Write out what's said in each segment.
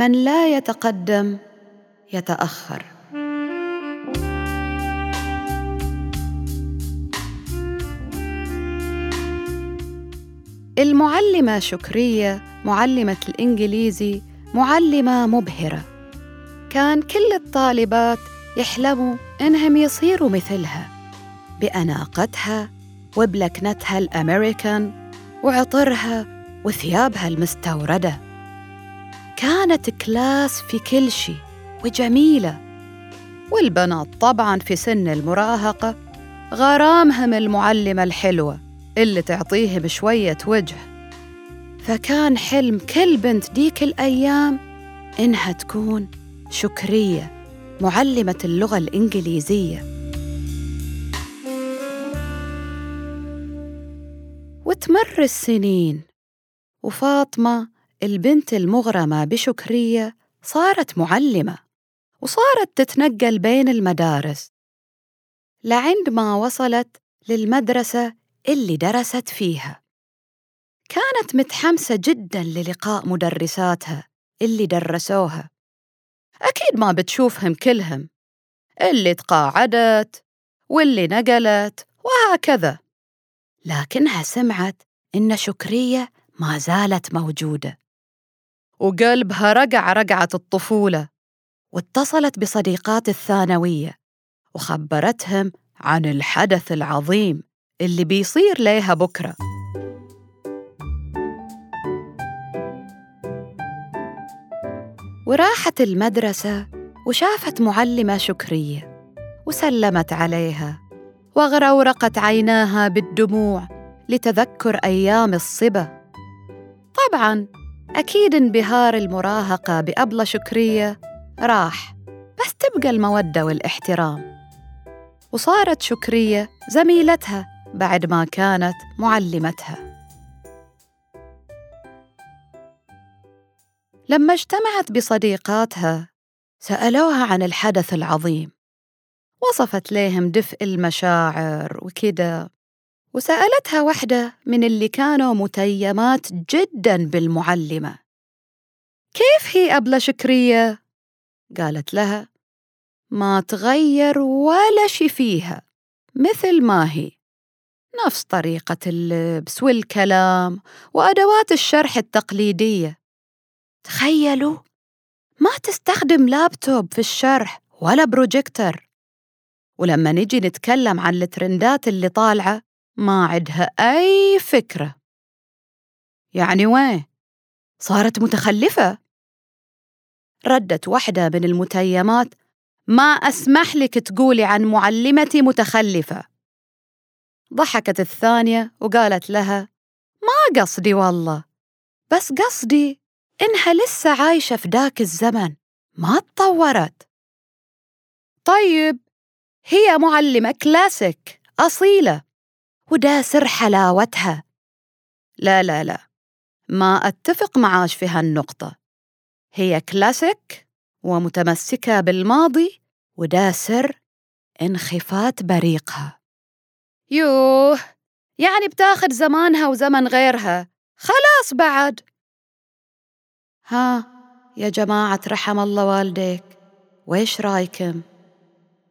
من لا يتقدم يتأخر. المعلمة شكرية معلمة الإنجليزي معلمة مبهرة. كان كل الطالبات يحلموا إنهم يصيروا مثلها. بأناقتها وبلكنتها الأمريكان وعطرها وثيابها المستوردة. كانت كلاس في كل شيء وجميلة. والبنات طبعا في سن المراهقة غرامهم المعلمة الحلوة اللي تعطيهم شوية وجه. فكان حلم كل بنت ديك الأيام إنها تكون شكرية معلمة اللغة الإنجليزية. وتمر السنين وفاطمة البنت المغرمة بشكرية صارت معلمة وصارت تتنقل بين المدارس. لعند ما وصلت للمدرسة اللي درست فيها. كانت متحمسة جدا للقاء مدرساتها اللي درسوها. أكيد ما بتشوفهم كلهم اللي تقاعدت واللي نقلت وهكذا. لكنها سمعت إن شكرية ما زالت موجودة. وقلبها رقع رقعة الطفولة واتصلت بصديقات الثانوية وخبرتهم عن الحدث العظيم اللي بيصير ليها بكرة. وراحت المدرسة وشافت معلمة شكرية وسلمت عليها وغرورقت عيناها بالدموع لتذكر أيام الصبا. طبعاً أكيد انبهار المراهقة بأبلة شكرية. راح بس تبقى المودة والاحترام. وصارت شكرية زميلتها بعد ما كانت معلمتها. لما اجتمعت بصديقاتها سألوها عن الحدث العظيم. وصفت لهم دفء المشاعر وكذا وسألتها واحدة من اللي كانوا متيمات جدا بالمعلمة. كيف هي أبلة شكرية؟ قالت لها ما تغير ولا شي فيها مثل ما هي. نفس طريقة اللبس والكلام وأدوات الشرح التقليدية. تخيلوا ما تستخدم لابتوب في الشرح ولا بروجيكتر ولما نجي نتكلم عن الترندات اللي طالعة ما عندها أي فكرة. يعني وين؟ صارت متخلفة. ردت واحدة من المتيمات ما أسمح لك تقولي عن معلمتي متخلفة. ضحكت الثانية وقالت لها ما قصدي والله بس قصدي إنها لسه عايشة في ذاك الزمن ما تطورت. طيب هي معلمة كلاسيك أصيلة. وده سر حلاوتها. لا لا لا ما أتفق معاش في هالنقطة. هي كلاسيك ومتمسكة بالماضي وده سر انخفاض بريقها. يوه يعني بتاخد زمانها وزمن غيرها. خلاص بعد. ها يا جماعة رحم الله والديك ويش رأيكم؟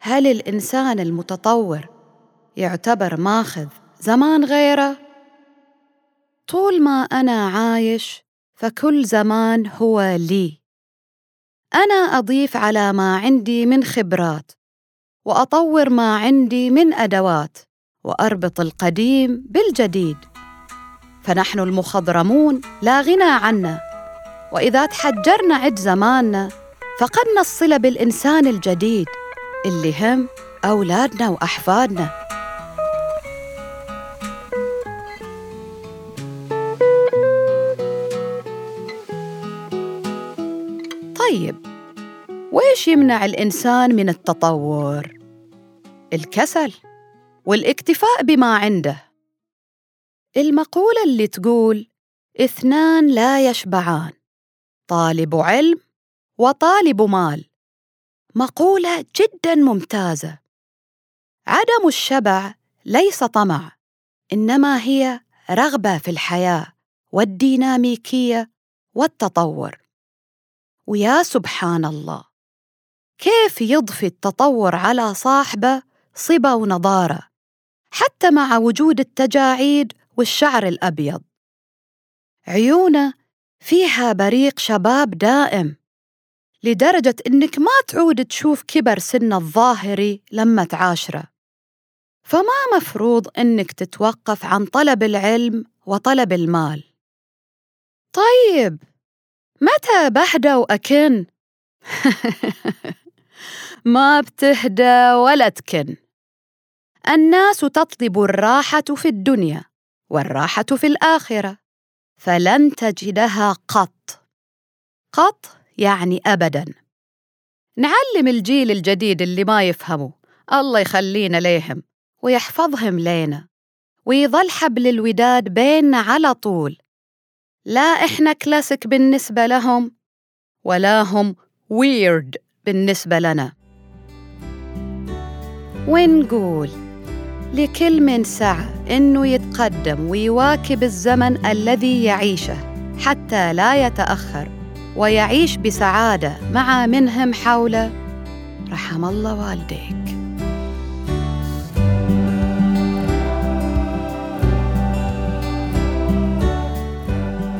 هل الإنسان المتطور يعتبر ماخذ زمان غيره. طول ما أنا عايش فكل زمان هو لي. أنا أضيف على ما عندي من خبرات وأطور ما عندي من أدوات وأربط القديم بالجديد. فنحن المخضرمون لا غنى عنا وإذا تحجرنا عد زماننا فقدنا الصله بالإنسان الجديد اللي هم أولادنا وأحفادنا. طيب ويش يمنع الإنسان من التطور؟ الكسل والاكتفاء بما عنده. المقولة اللي تقول اثنان لا يشبعان طالب علم وطالب مال. مقولة جدا ممتازة. عدم الشبع ليس طمع إنما هي رغبة في الحياة والديناميكية والتطور. ويا سبحان الله. كيف يضفي التطور على صاحبه صبا ونضارة حتى مع وجود التجاعيد والشعر الأبيض. عيونه فيها بريق شباب دائم لدرجة إنك ما تعود تشوف كبر سن الظاهري لما تعاشره. فما مفروض إنك تتوقف عن طلب العلم وطلب المال. طيب متى بهدى وأكن؟ ما بتهدى ولا تكن. الناس تطلب الراحة في الدنيا والراحة في الآخرة فلن تجدها قط. قط يعني أبداً. نعلم الجيل الجديد اللي ما يفهموا. الله يخلينا ليهم ويحفظهم لينا ويظل حبل الوداد بيننا على طول. لا إحنا كلاسيك بالنسبة لهم ولا هم ويرد بالنسبة لنا. ونقول لكل من سعى إنه يتقدم ويواكب الزمن الذي يعيشه حتى لا يتأخر ويعيش بسعادة مع منهم حوله رحم الله والديك.